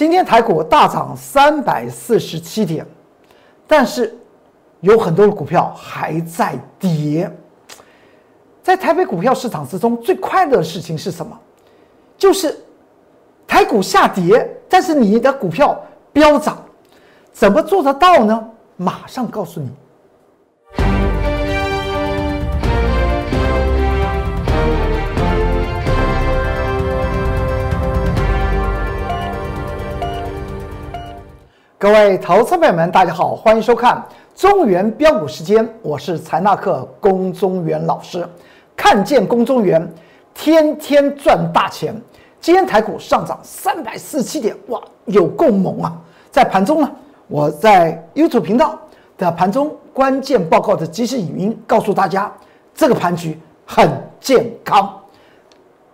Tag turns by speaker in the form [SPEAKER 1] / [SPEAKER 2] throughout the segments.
[SPEAKER 1] 今天台股大涨三百四十七点，但是有很多的股票还在跌。在台北股票市场之中，最快乐的事情是什么？就是台股下跌，但是你的股票飙涨，怎么做得到呢？马上告诉你。各位投资朋友们，大家好，欢迎收看中原标股时间，我是财纳克龚中原老师。看见龚中原，天天赚大钱。今天台股上涨三百四十七点，哇，有够猛啊！在盘中呢，我在 YouTube 频道的盘中关键报告的即时语音告诉大家，这个盘局很健康。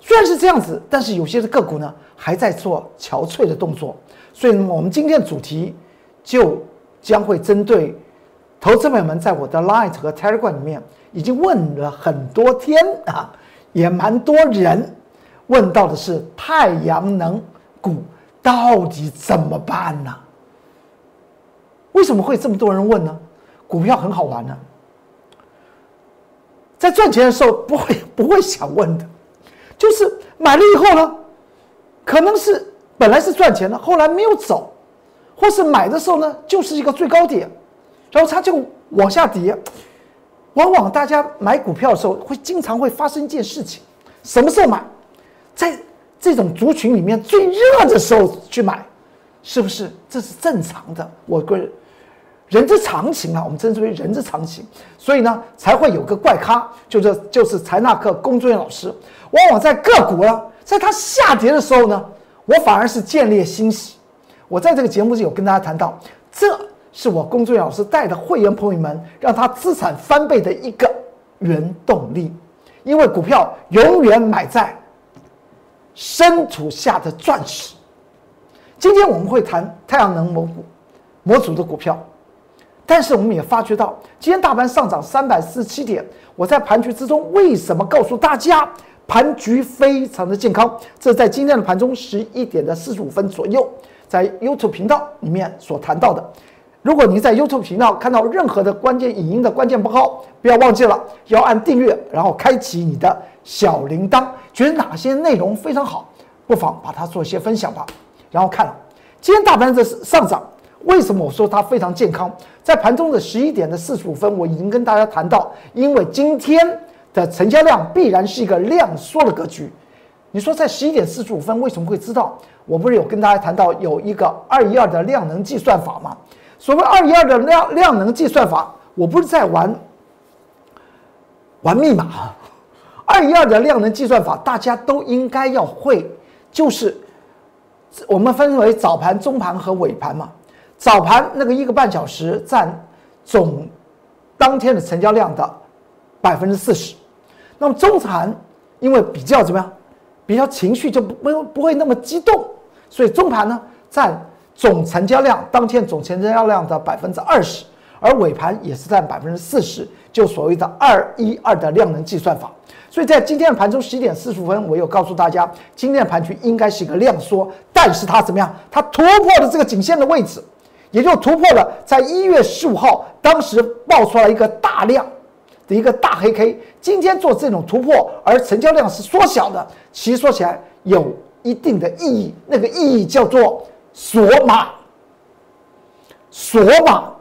[SPEAKER 1] 虽然是这样子，但是有些的个股呢还在做憔悴的动作。所以，我们今天的主题就将会针对投资朋友们在我的 Light 和 Telegram 里面已经问了很多天啊，也蛮多人问到的是太阳能股到底怎么办呢？为什么会这么多人问呢？股票很好玩呢，在赚钱的时候不会不会想问的，就是买了以后呢，可能是。本来是赚钱的，后来没有走，或是买的时候呢，就是一个最高点，然后它就往下跌。往往大家买股票的时候，会经常会发生一件事情：什么时候买？在这种族群里面最热的时候去买，是不是？这是正常的，我个人人之常情啊，我们称之为人之常情。所以呢，才会有个怪咖，就是就是财纳克工作人员老师，往往在个股呢，在它下跌的时候呢。我反而是建立欣喜。我在这个节目里有跟大家谈到，这是我工作人员老师带的会员朋友们，让他资产翻倍的一个原动力。因为股票永远买在深土下的钻石。今天我们会谈太阳能模股模组的股票，但是我们也发觉到，今天大盘上涨三百四十七点。我在盘局之中为什么告诉大家？盘局非常的健康，这在今天的盘中十一点的四十五分左右，在 YouTube 频道里面所谈到的。如果您在 YouTube 频道看到任何的关键影音的关键报告，不要忘记了要按订阅，然后开启你的小铃铛。觉得哪些内容非常好，不妨把它做一些分享吧。然后看了，今天大盘的上涨，为什么我说它非常健康？在盘中的十一点的四十五分，我已经跟大家谈到，因为今天。的成交量必然是一个量缩的格局。你说在十一点四十五分为什么会知道？我不是有跟大家谈到有一个二一二的量能计算法吗？所谓二一二的量量能计算法，我不是在玩玩密码。二一二的量能计算法大家都应该要会，就是我们分为早盘、中盘和尾盘嘛。早盘那个一个半小时占总当天的成交量的百分之四十。那么中盘，因为比较怎么样，比较情绪就不不不会那么激动，所以中盘呢占总成交量当天总成交量的百分之二十，而尾盘也是占百分之四十，就所谓的二一二的量能计算法。所以在今天的盘中十一点四十五分，我有告诉大家，今天的盘局应该是一个量缩，但是它怎么样？它突破了这个颈线的位置，也就突破了在一月十五号当时爆出来一个大量。的一个大黑 K，今天做这种突破，而成交量是缩小的，其实说起来有一定的意义。那个意义叫做锁码，锁码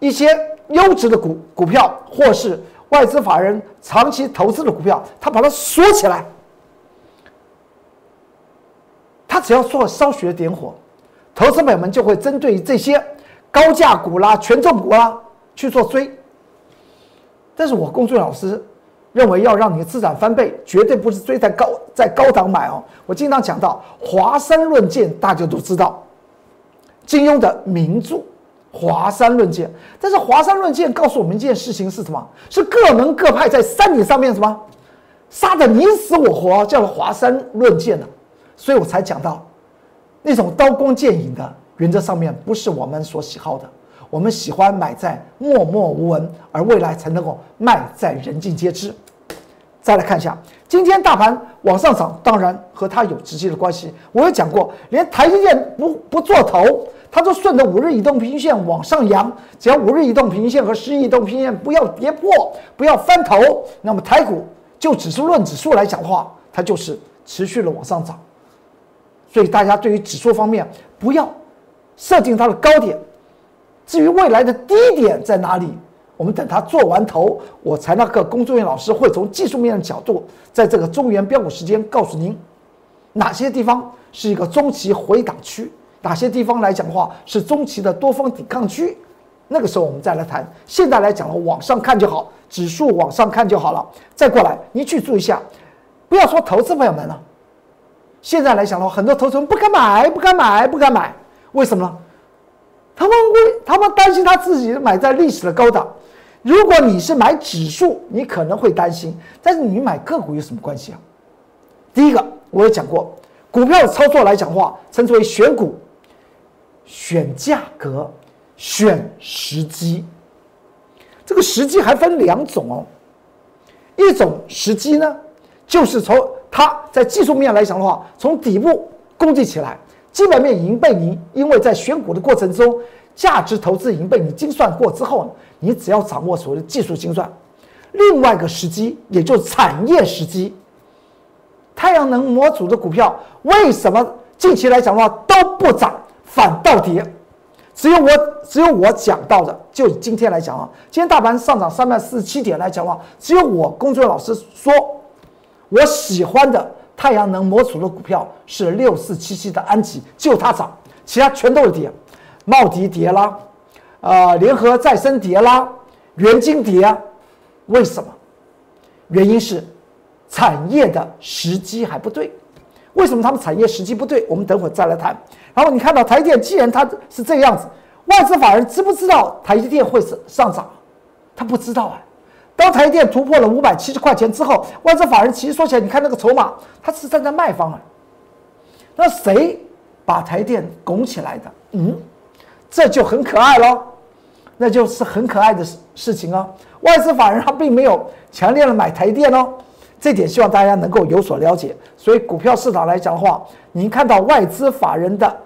[SPEAKER 1] 一些优质的股股票，或是外资法人长期投资的股票，他把它锁起来，他只要做稍许的点火，投资友们就会针对这些高价股啦、权重股啦去做追。但是我工作老师认为，要让你的资产翻倍，绝对不是追在高在高档买哦。我经常讲到华山论剑，大家都知道，金庸的名著《华山论剑》。但是《华山论剑》告诉我们一件事情是什么？是各门各派在山顶上面什么杀的你死我活，叫做华山论剑呢？所以我才讲到那种刀光剑影的原则上面，不是我们所喜好的。我们喜欢买在默默无闻，而未来才能够卖在人尽皆知。再来看一下，今天大盘往上涨，当然和它有直接的关系。我有讲过，连台积电不不做头，它都顺着五日移动平均线往上扬。只要五日移动平均线和十日移动平均线不要跌破，不要翻头，那么台股就指数论指数来讲的话，它就是持续的往上涨。所以大家对于指数方面，不要设定它的高点，至于未来的低点在哪里？我们等它做完头，我才那个工作人员老师会从技术面的角度，在这个中原标股时间告诉您，哪些地方是一个中期回档区，哪些地方来讲的话是中期的多方抵抗区。那个时候我们再来谈。现在来讲了，往上看就好，指数往上看就好了。再过来，你去注意一下，不要说投资朋友们了。现在来讲的话，很多投资人不敢买，不敢买，不敢买，为什么呢？他们为他们担心他自己买在历史的高档。如果你是买指数，你可能会担心，但是你买个股有什么关系啊？第一个，我也讲过，股票的操作来讲话，称之为选股、选价格、选时机。这个时机还分两种哦，一种时机呢，就是从它在技术面来讲的话，从底部攻击起来，基本面已经被你因为在选股的过程中。价值投资已经被你精算过之后呢，你只要掌握所谓的技术精算。另外一个时机，也就是产业时机。太阳能模组的股票为什么近期来讲的话都不涨，反倒跌？只有我只有我讲到的，就今天来讲啊，今天大盘上涨三百四十七点来讲的话，只有我工作人员老师说，我喜欢的太阳能模组的股票是六四七七的安吉，就它涨，其他全都是跌。茂迪跌啦，啊，联合再生跌啦，元金跌，为什么？原因是产业的时机还不对。为什么他们产业时机不对？我们等会再来谈。然后你看到台积电，既然它是这个样子，外资法人知不知道台积电会是上涨？他不知道啊。当台电突破了五百七十块钱之后，外资法人其实说起来，你看那个筹码，它是站在卖方啊。那谁把台电拱起来的？嗯？这就很可爱喽，那就是很可爱的事事情哦。外资法人他并没有强烈的买台电哦，这点希望大家能够有所了解。所以股票市场来讲的话，您看到外资法人的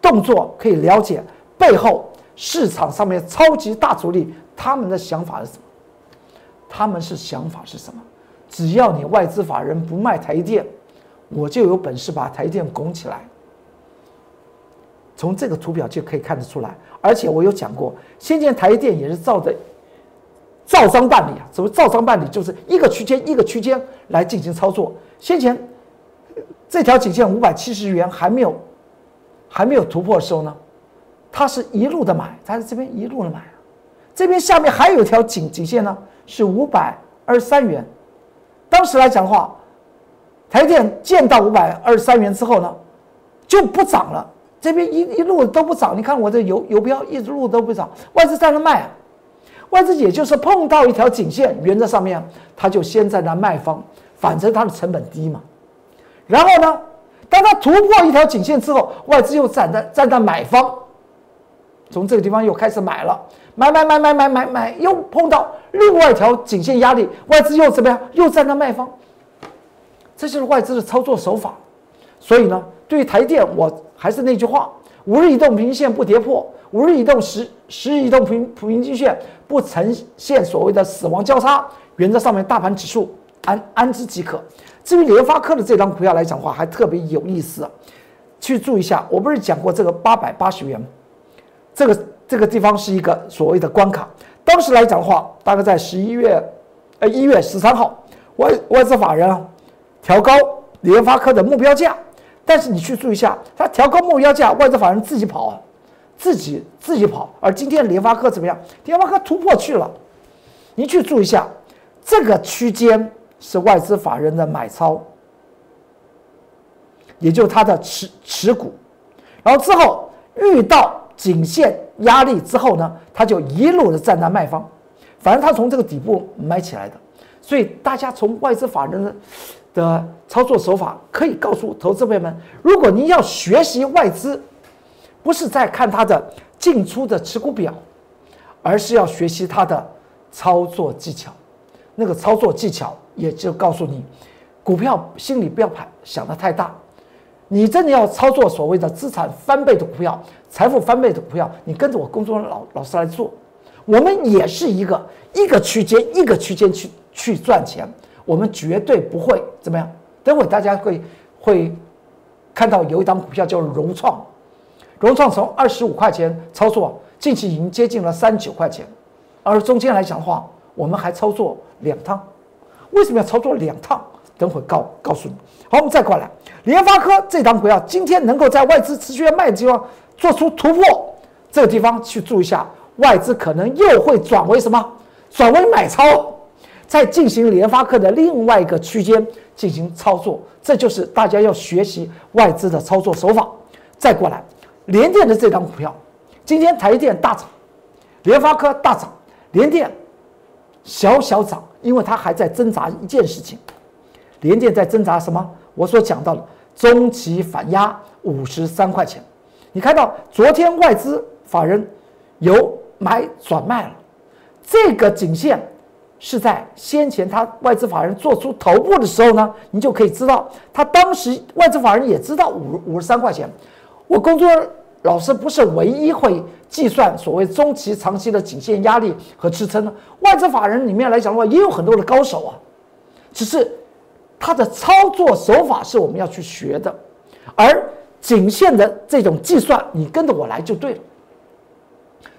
[SPEAKER 1] 动作，可以了解背后市场上面超级大主力他们的想法是什么？他们是想法是什么？只要你外资法人不卖台电，我就有本事把台电拱起来。从这个图表就可以看得出来，而且我有讲过，先前台电也是照着照章办理啊。什么照章办理？就是一个区间一个区间来进行操作。先前这条颈线五百七十元还没有还没有突破的时候呢，它是一路的买，它在这边一路的买。这边下面还有一条颈颈线呢，是五百二十三元。当时来讲的话，台电见到五百二十三元之后呢，就不涨了。这边一一路都不涨，你看我这游游标一直路都不涨，外资在那卖啊，外资也就是碰到一条颈线，原则上面他就先在那卖方，反正它的成本低嘛。然后呢，当他突破一条颈线之后，外资又站在站在买方，从这个地方又开始买了，买买买买买买买，又碰到另外一条颈线压力，外资又怎么样？又站在卖方，这就是外资的操作手法。所以呢，对于台电我。还是那句话，五日移动平均线不跌破，五日移动十十日移动平平均线不呈现所谓的死亡交叉，原则上面大盘指数安安之即可。至于联发科的这张股票来讲的话，还特别有意思，去注意一下。我不是讲过这个八百八十元，这个这个地方是一个所谓的关卡。当时来讲的话，大概在十一月呃一月十三号，外外资法人啊调高联发科的目标价。但是你去注意一下，它调高目标价，外资法人自己跑，自己自己跑。而今天联发科怎么样？联发科突破去了，你去注意一下，这个区间是外资法人的买超，也就是它的持持股，然后之后遇到颈线压力之后呢，它就一路的站在卖方，反正它从这个底部买起来的，所以大家从外资法人的。的操作手法可以告诉投资朋友们：如果您要学习外资，不是在看它的进出的持股表，而是要学习它的操作技巧。那个操作技巧，也就告诉你，股票心里不要想想的太大。你真的要操作所谓的资产翻倍的股票、财富翻倍的股票，你跟着我工作老老师来做，我们也是一个一个区间一个区间去去赚钱，我们绝对不会怎么样。等会大家会会看到有一档股票叫融创，融创从二十五块钱操作，近期已经接近了三九块钱，而中间来讲的话，我们还操作两趟。为什么要操作两趟？等会告告诉你。好，我们再过来，联发科这档股票今天能够在外资持续要卖的地方做出突破，这个地方去注意一下，外资可能又会转为什么？转为买超，在进行联发科的另外一个区间进行操作，这就是大家要学习外资的操作手法。再过来，联电的这档股票，今天台电大涨，联发科大涨，联电小小涨，因为它还在挣扎一件事情。连电在挣扎什么？我所讲到的中期反压五十三块钱，你看到昨天外资法人由买转卖了，这个颈线是在先前他外资法人做出头部的时候呢，你就可以知道，他当时外资法人也知道五五十三块钱。我工作老师不是唯一会计算所谓中期、长期的颈线压力和支撑的，外资法人里面来讲的话，也有很多的高手啊，只是。它的操作手法是我们要去学的，而颈线的这种计算，你跟着我来就对了。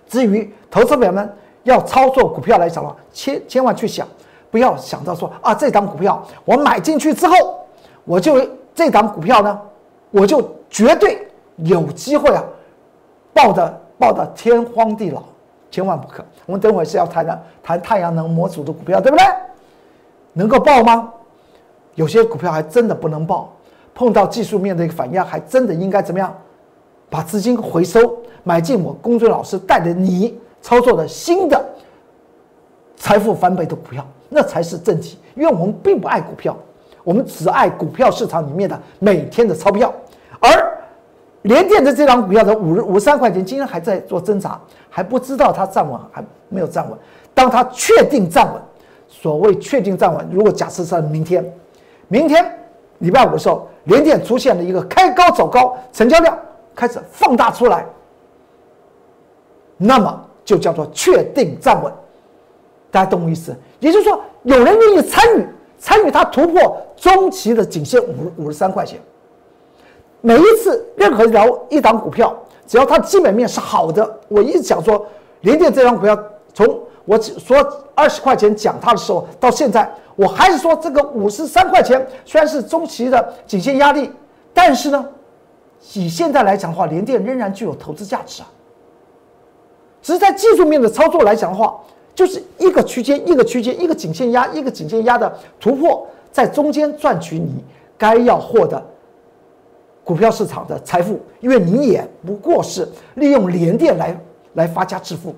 [SPEAKER 1] 至于投资友们要操作股票来讲的话，千千万去想，不要想到说啊，这档股票我买进去之后，我就这档股票呢，我就绝对有机会啊，爆的爆的天荒地老，千万不可。我们等会是要谈的谈太阳能模组的股票，对不对？能够爆吗？有些股票还真的不能报，碰到技术面的一个反压，还真的应该怎么样？把资金回收，买进我公孙老师带着你操作的新的财富翻倍的股票，那才是正题。因为我们并不爱股票，我们只爱股票市场里面的每天的钞票。而联电的这张股票的五五十三块钱，今天还在做挣扎，还不知道它站稳还没有站稳。当它确定站稳，所谓确定站稳，如果假设在明天。明天礼拜五的时候，联电出现了一个开高走高，成交量开始放大出来，那么就叫做确定站稳。大家懂我意思？也就是说，有人愿意参与，参与它突破中期的颈线五五十三块钱。每一次任何一条一档股票，只要它基本面是好的，我一直讲说，联电这张股票从我说二十块钱讲它的时候到现在。我还是说，这个五十三块钱虽然是中期的颈线压力，但是呢，以现在来讲的话，联电仍然具有投资价值啊。只是在技术面的操作来讲的话，就是一个区间一个区间，一个颈线压一个颈线压的突破，在中间赚取你该要获得股票市场的财富，因为你也不过是利用联电来来发家致富。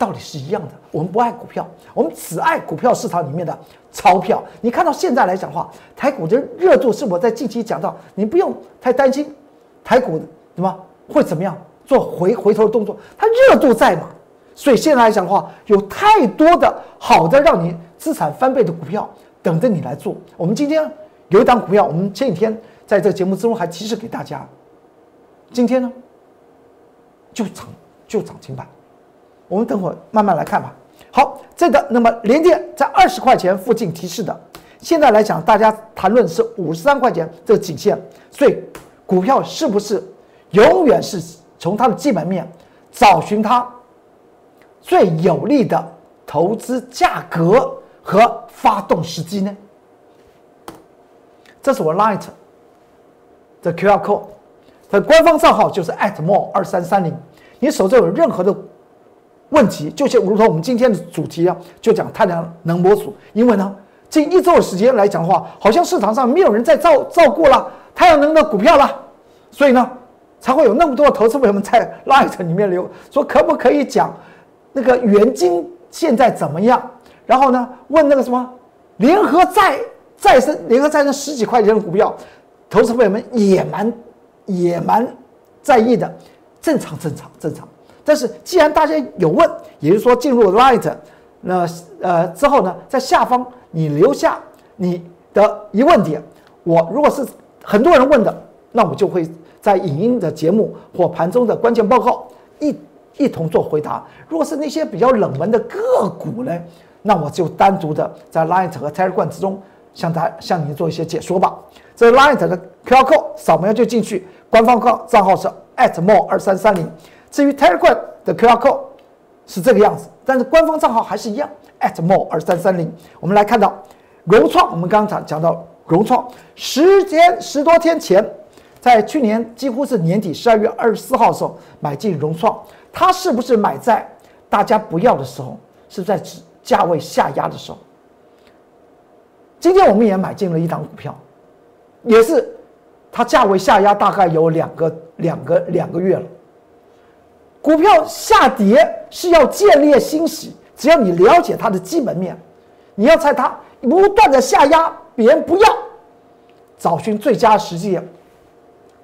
[SPEAKER 1] 道理是一样的，我们不爱股票，我们只爱股票市场里面的钞票。你看到现在来讲的话，台股的热度是我在近期讲到，你不用太担心台股什么会怎么样做回回头的动作，它热度在嘛。所以现在来讲的话，有太多的好的让你资产翻倍的股票等着你来做。我们今天有一档股票，我们前几天在这节目之中还提示给大家，今天呢就涨就涨停板。我们等会儿慢慢来看吧。好，这个那么连电在二十块钱附近提示的，现在来讲，大家谈论是五十三块钱这个颈线，所以股票是不是永远是从它的基本面找寻它最有利的投资价格和发动时机呢？这是我 Light 的 QR code，的官方账号就是 at more 二三三零，你手中有任何的。问题就像如同我们今天的主题啊，就讲太阳能模组。因为呢，近一周的时间来讲的话，好像市场上没有人在照照顾了太阳能的股票了，所以呢，才会有那么多的投资朋友们在 Light 里面留说，可不可以讲那个元金现在怎么样？然后呢，问那个什么联合再再生联合再生十几块钱的股票，投资朋友们也蛮也蛮在意的，正常正常正常。但是既然大家有问，也就是说进入 Light，那呃之后呢，在下方你留下你的疑问点。我如果是很多人问的，那我就会在影音的节目或盘中的关键报告一一同做回答。如果是那些比较冷门的个股呢，那我就单独的在 Light 和 Telegram 之中向大向您做一些解说吧。这 Light 的 QR code 扫描就进去，官方号账号是 @more 二三三零。至于 Telegram 的 QR code 是这个样子，但是官方账号还是一样，at @more 二三三零。我们来看到融创，我们刚才讲到。融创十天十多天前，在去年几乎是年底十二月二十四号的时候买进融创，它是不是买在大家不要的时候？是在价位下压的时候？今天我们也买进了一档股票，也是它价位下压大概有两个两个两个月了。股票下跌是要建立欣喜，只要你了解它的基本面，你要在它不断的下压。别人不要，找寻最佳时机，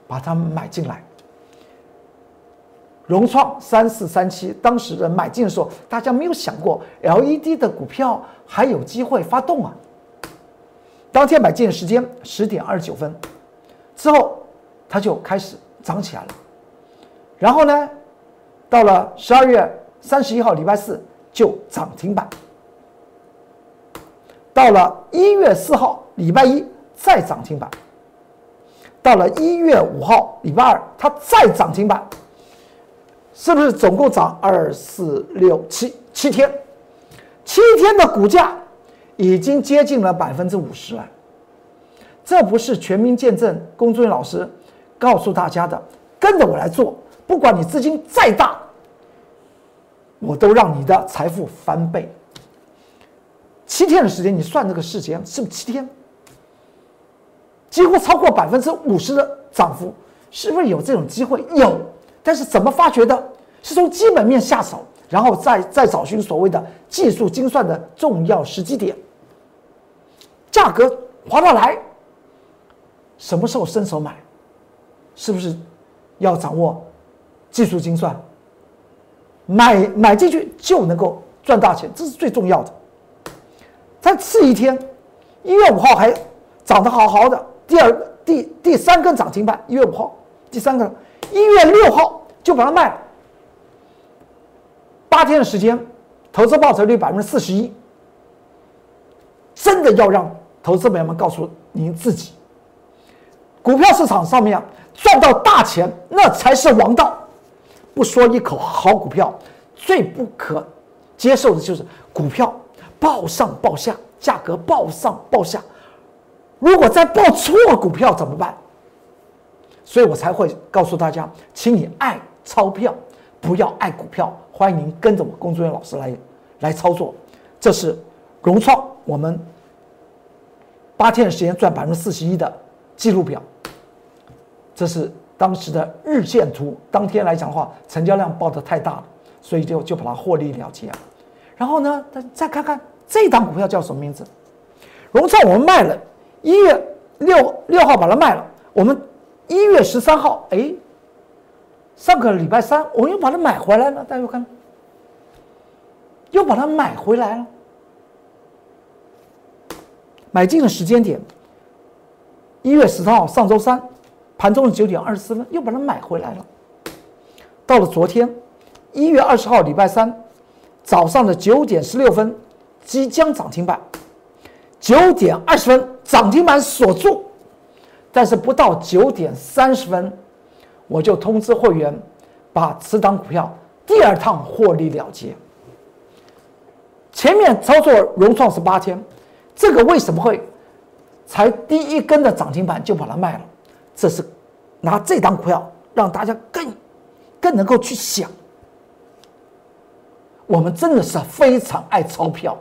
[SPEAKER 1] 把它买进来。融创三四三七，当时的买进的时候，大家没有想过 LED 的股票还有机会发动啊。当天买进时间十点二十九分，之后它就开始涨起来了。然后呢，到了十二月三十一号礼拜四就涨停板。到了一月四号礼拜一再涨停板，到了一月五号礼拜二它再涨停板，是不是总共涨二四六七七天？七天的股价已经接近了百分之五十了。这不是全民见证龚俊老师告诉大家的，跟着我来做，不管你资金再大，我都让你的财富翻倍。七天的时间，你算这个时间是不是七天？几乎超过百分之五十的涨幅，是不是有这种机会？有，但是怎么发掘的？是从基本面下手，然后再再找寻所谓的技术精算的重要时机点，价格划得来，什么时候伸手买？是不是要掌握技术精算？买买进去就能够赚大钱，这是最重要的。再次一天，一月五号还涨得好好的，第二、第第三根涨停板，一月五号，第三个，一月六号就把它卖了。八天的时间，投资报酬率百分之四十一。真的要让投资朋友们告诉您自己，股票市场上面赚到大钱，那才是王道。不说一口好股票，最不可接受的就是股票。报上报下，价格报上报下，如果再报错股票怎么办？所以我才会告诉大家，请你爱钞票，不要爱股票。欢迎您跟着我工作人员老师来来操作。这是融创，我们八天的时间赚百分之四十一的记录表。这是当时的日线图，当天来讲的话，成交量报的太大了，所以就就把它获利了结。然后呢，再再看看这档股票叫什么名字？融创我们卖了，一月六六号把它卖了。我们一月十三号，哎，上个礼拜三我又把它买回来了。大家看，又把它买回来了。买进的时间点，一月十三号，上周三，盘中的九点二十四分，又把它买回来了。到了昨天，一月二十号，礼拜三。早上的九点十六分，即将涨停板，九点二十分涨停板锁住，但是不到九点三十分，我就通知会员，把此档股票第二趟获利了结。前面操作融创是八天，这个为什么会才第一根的涨停板就把它卖了？这是拿这档股票让大家更更能够去想。我们真的是非常爱钞票，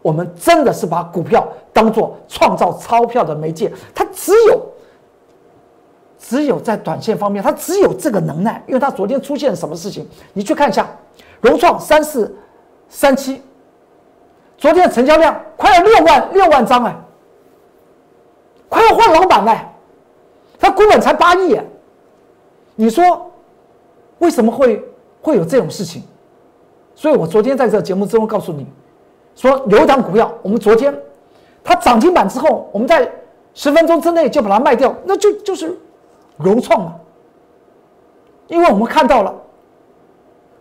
[SPEAKER 1] 我们真的是把股票当做创造钞票的媒介。它只有，只有在短线方面，它只有这个能耐。因为它昨天出现什么事情？你去看一下，融创三四三七，昨天的成交量快要六万六万张哎，快要换老板了，它股本才八亿，你说为什么会会有这种事情？所以我昨天在这节目之中告诉你，说有一档股票，我们昨天它涨停板之后，我们在十分钟之内就把它卖掉，那就就是融创嘛。因为我们看到了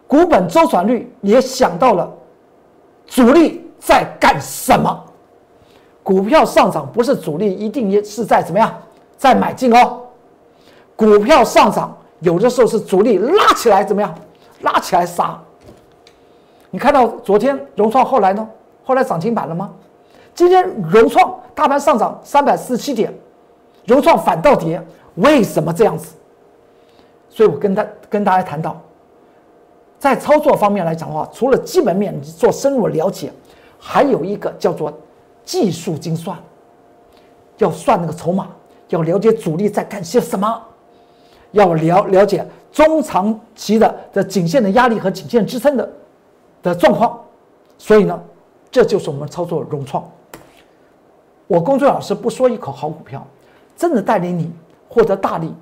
[SPEAKER 1] 股本周转率，也想到了主力在干什么。股票上涨不是主力一定也是在怎么样，再买进哦。股票上涨有的时候是主力拉起来怎么样，拉起来杀。你看到昨天融创后来呢？后来涨停板了吗？今天融创大盘上涨三百四十七点，融创反倒跌，为什么这样子？所以我跟他跟大家谈到，在操作方面来讲的话，除了基本面做深入了解，还有一个叫做技术精算，要算那个筹码，要了解主力在干些什么，要了了解中长期的的颈线的压力和颈线支撑的的状况。所以呢，这就是我们操作融创。我公孙老师不说一口好股票，真的带领你获得大利，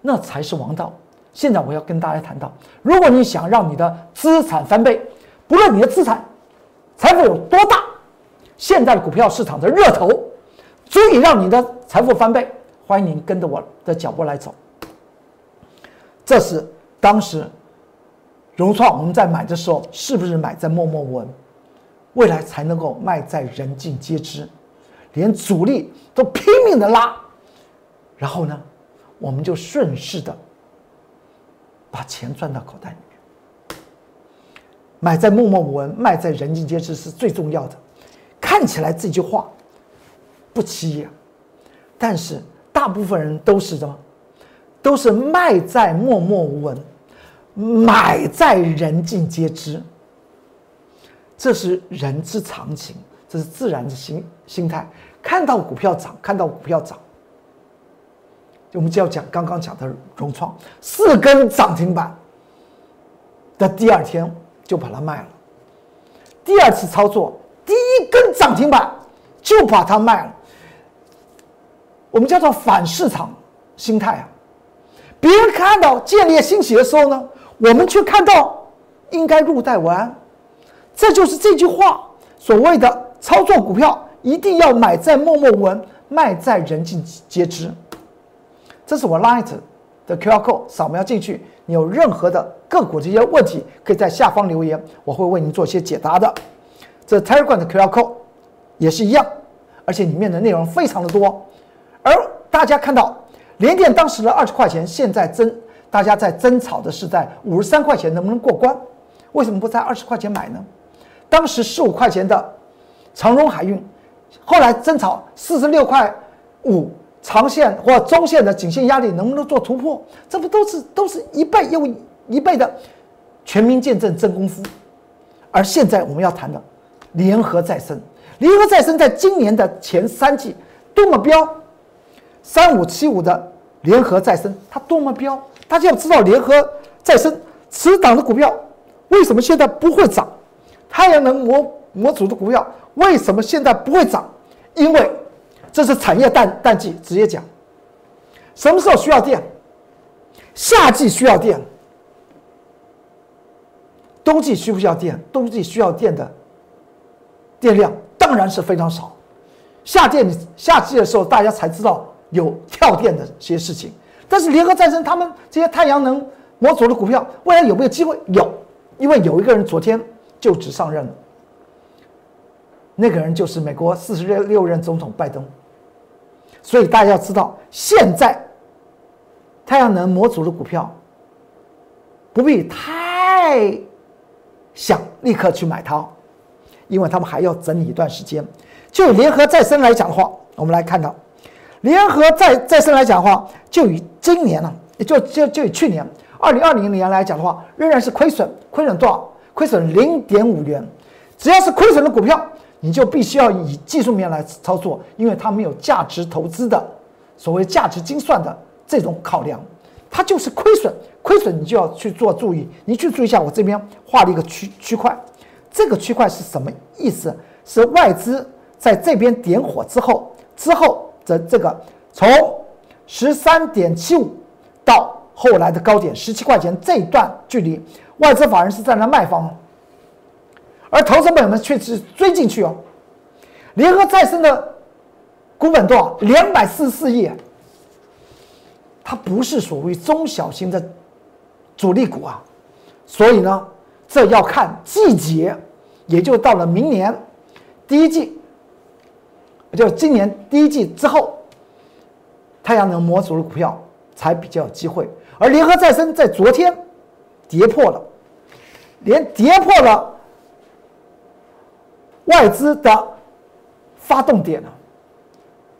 [SPEAKER 1] 那才是王道。现在我要跟大家谈到，如果你想让你的资产翻倍，不论你的资产财富有多大，现在的股票市场的热头足以让你的财富翻倍。欢迎您跟着我的脚步来走。这是当时融创我们在买的时候，是不是买在默默无闻？未来才能够卖在人尽皆知，连主力都拼命的拉，然后呢，我们就顺势的。把钱赚到口袋里面，买在默默无闻，卖在人尽皆知是最重要的。看起来这句话不起眼，但是大部分人都是什么？都是卖在默默无闻，买在人尽皆知。这是人之常情，这是自然的心心态。看到股票涨，看到股票涨。我们就要讲刚刚讲的融创四根涨停板的第二天就把它卖了，第二次操作第一根涨停板就把它卖了，我们叫做反市场心态啊！别人看到建立欣喜的时候呢，我们却看到应该入袋为安，这就是这句话所谓的操作股票一定要买在默默无闻，卖在人尽皆知。这是我 Light 的 QR code，扫描进去。你有任何的个股这些问题，可以在下方留言，我会为您做一些解答的。这 Telegram 的 QR code 也是一样，而且里面的内容非常的多。而大家看到联电当时的二十块钱，现在争大家在争吵的是在五十三块钱能不能过关？为什么不在二十块钱买呢？当时十五块钱的长荣海运，后来争吵四十六块五。长线或中线的颈线压力能不能做突破？这不都是都是一倍又一倍的全民见证真功夫。而现在我们要谈的联合再生，联合再生在今年的前三季多么标，三五七五的联合再生它多么标？大家要知道联合再生此档的股票为什么现在不会涨？太阳能模模组的股票为什么现在不会涨？因为。这是产业淡淡季，直接讲，什么时候需要电？夏季需要电，冬季需不需要电？冬季需要电的电量当然是非常少。夏电夏季的时候，大家才知道有跳电的这些事情。但是联合再生他们这些太阳能模组的股票，未来有没有机会？有，因为有一个人昨天就职上任了，那个人就是美国四十六六任总统拜登。所以大家要知道，现在太阳能模组的股票不必太想立刻去买它，因为他们还要整理一段时间。就联合再生来讲的话，我们来看到，联合再再生来讲的话，就以今年呢，也就就就以去年二零二零年来讲的话，仍然是亏损，亏损多少？亏损零点五元。只要是亏损的股票。你就必须要以技术面来操作，因为它没有价值投资的所谓价值精算的这种考量，它就是亏损，亏损你就要去做注意。你去注意一下，我这边画了一个区区块，这个区块是什么意思？是外资在这边点火之后，之后这这个从十三点七五到后来的高点十七块钱这一段距离，外资法人是在那卖方。而投资者们却是追进去哦。联合再生的股本多少？两百四十四亿。它不是所谓中小型的主力股啊，所以呢，这要看季节，也就到了明年第一季，就今年第一季之后，太阳能模组的股票才比较有机会。而联合再生在昨天跌破了，连跌破了外资的发动点了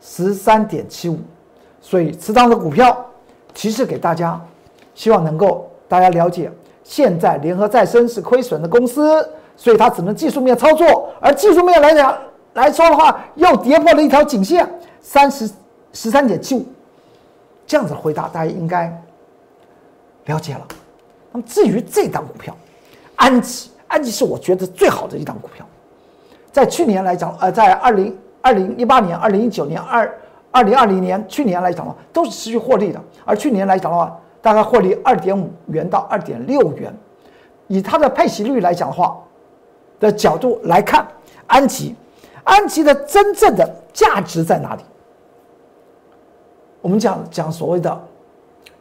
[SPEAKER 1] 十三点七五，所以持仓的股票。提示给大家，希望能够大家了解，现在联合再生是亏损的公司，所以它只能技术面操作，而技术面来讲来说的话，又跌破了一条颈线三十十三点七五，这样子回答大家应该了解了。那么至于这档股票，安吉，安吉是我觉得最好的一档股票，在去年来讲，呃，在二零二零一八年、二零一九年二。二零二零年去年来讲的话，都是持续获利的。而去年来讲的话，大概获利二点五元到二点六元。以它的配息率来讲的话，的角度来看，安吉，安吉的真正的价值在哪里？我们讲讲所谓的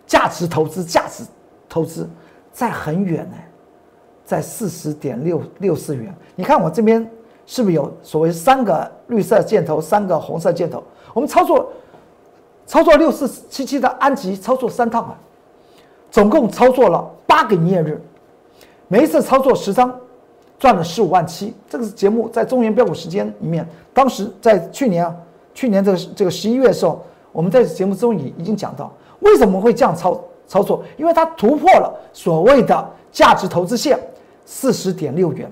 [SPEAKER 1] 价值投资，价值投资在很远呢，在四十点六六四元。你看我这边是不是有所谓三个绿色箭头，三个红色箭头？我们操作操作六四七七的安吉操作三趟啊，总共操作了八个营业日，每一次操作十张，赚了十五万七。这个节目在中原标股时间里面，当时在去年啊，去年这个这个十一月的时候，我们在节目中已已经讲到，为什么会这样操操作？因为它突破了所谓的价值投资线四十点六元，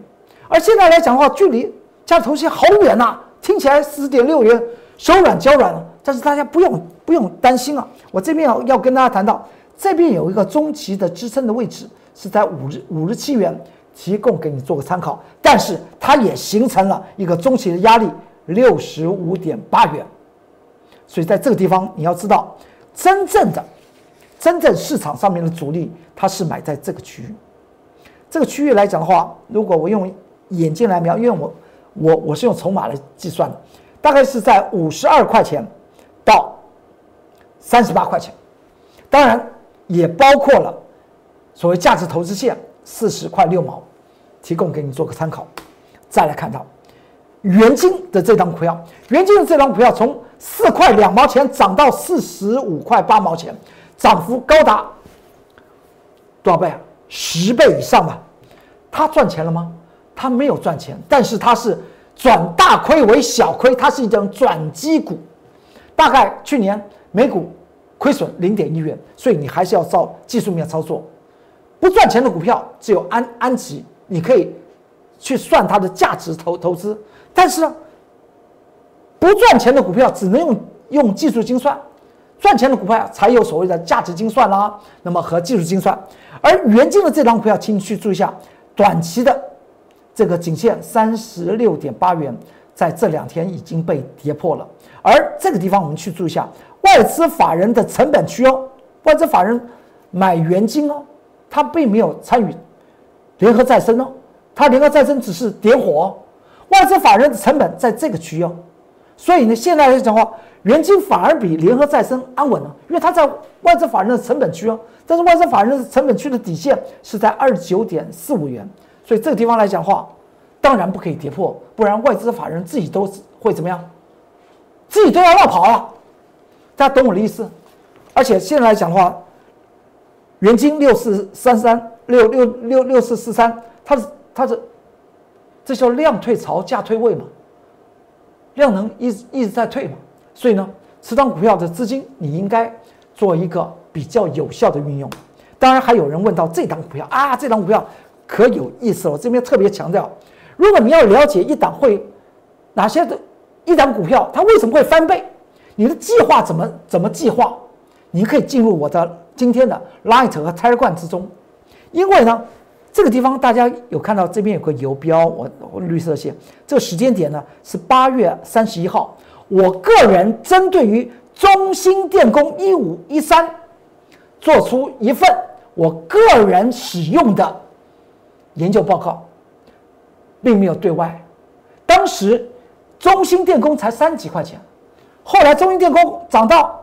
[SPEAKER 1] 而现在来讲的话，距离价值投资线好远呐，听起来四十点六元。手软脚软了，但是大家不用不用担心啊！我这边要要跟大家谈到，这边有一个中期的支撑的位置是在五日五十七元，提供给你做个参考。但是它也形成了一个中期的压力六十五点八元，所以在这个地方你要知道，真正的真正市场上面的主力，它是买在这个区域。这个区域来讲的话，如果我用眼睛来瞄，因为我我我是用筹码来计算的。大概是在五十二块钱到三十八块钱，当然也包括了所谓价值投资线四十块六毛，提供给你做个参考。再来看到元金的这张股票，元金的这张股票从四块两毛钱涨到四十五块八毛钱，涨幅高达多少倍啊？十倍以上吧。他赚钱了吗？他没有赚钱，但是他是。转大亏为小亏，它是一种转机股，大概去年每股亏损零点一元，所以你还是要照技术面操作。不赚钱的股票只有安安吉，你可以去算它的价值投投资，但是，不赚钱的股票只能用用技术精算，赚钱的股票才有所谓的价值精算啦。那么和技术精算，而元金的这张股票，请你去注意一下短期的。这个颈线三十六点八元，在这两天已经被跌破了。而这个地方我们去注意一下，外资法人的成本区哦，外资法人买元金哦，他并没有参与联合再生哦，他联合再生只是点火，外资法人的成本在这个区哦，所以呢，现在来讲的话，元金反而比联合再生安稳了，因为它在外资法人的成本区哦，但是外资法人的成本区的底线是在二十九点四五元。所以这个地方来讲话，当然不可以跌破，不然外资法人自己都会怎么样？自己都要绕跑了。大家懂我的意思？而且现在来讲的话，元金六四三三六六六六四四三，它是它是，这叫量退潮价退位嘛？量能一直一直在退嘛？所以呢，持仓股票的资金你应该做一个比较有效的运用。当然还有人问到这档股票啊，这档股票。可有意思了，我这边特别强调，如果你要了解一档会哪些的一档股票，它为什么会翻倍，你的计划怎么怎么计划，你可以进入我的今天的 Light 和 Telegram 之中，因为呢，这个地方大家有看到这边有个游标，我绿色线，这个时间点呢是八月三十一号，我个人针对于中兴电工一五一三做出一份我个人使用的。研究报告并没有对外。当时中兴电工才三几块钱，后来中兴电工涨到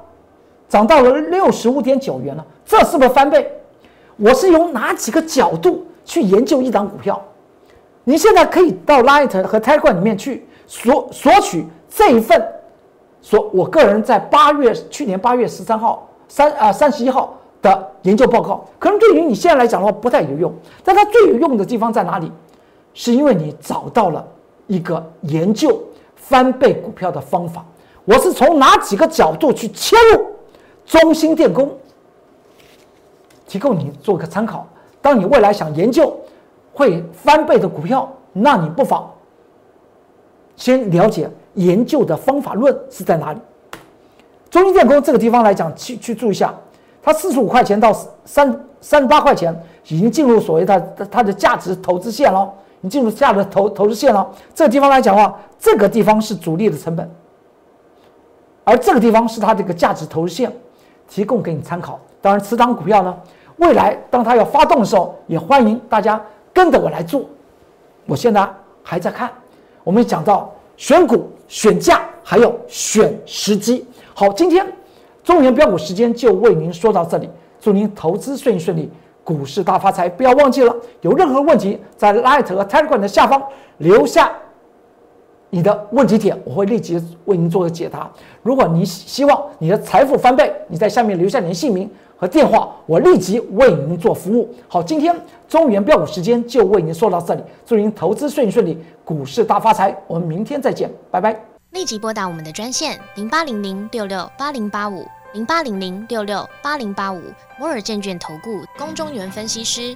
[SPEAKER 1] 涨到了六十五点九元了，这是不是翻倍？我是用哪几个角度去研究一档股票？你现在可以到 Light 和 Tiger 里面去索索取这一份，所我个人在八月去年八月十三号三啊三十一号的研究报告，可能对于你现在来讲的话不太有用，但它最有用的地方在哪里？是因为你找到了一个研究翻倍股票的方法。我是从哪几个角度去切入？中兴电工提供你做个参考。当你未来想研究会翻倍的股票，那你不妨先了解研究的方法论是在哪里。中兴电工这个地方来讲，去去注意一下，它四十五块钱到三三十八块钱，已经进入所谓的它的价值投资线了，你进入价值投投资线了。这个地方来讲的话，这个地方是主力的成本。而这个地方是它这个价值投资线，提供给你参考。当然，持仓股票呢，未来当它要发动的时候，也欢迎大家跟着我来做。我现在还在看，我们讲到选股、选价，还有选时机。好，今天中原标股时间就为您说到这里，祝您投资顺顺利，股市大发财。不要忘记了，有任何问题在 Light 和 Telegram 的下方留下。你的问题点，我会立即为您做个解答。如果你希望你的财富翻倍，你在下面留下你的姓名和电话，我立即为您做服务。好，今天中原标股时间就为您说到这里，祝您投资顺顺利，股市大发财。我们明天再见，拜拜。
[SPEAKER 2] 立即拨打我们的专线零八零零六六八零八五零八零零六六八零八五摩尔证券投顾龚中原分析师。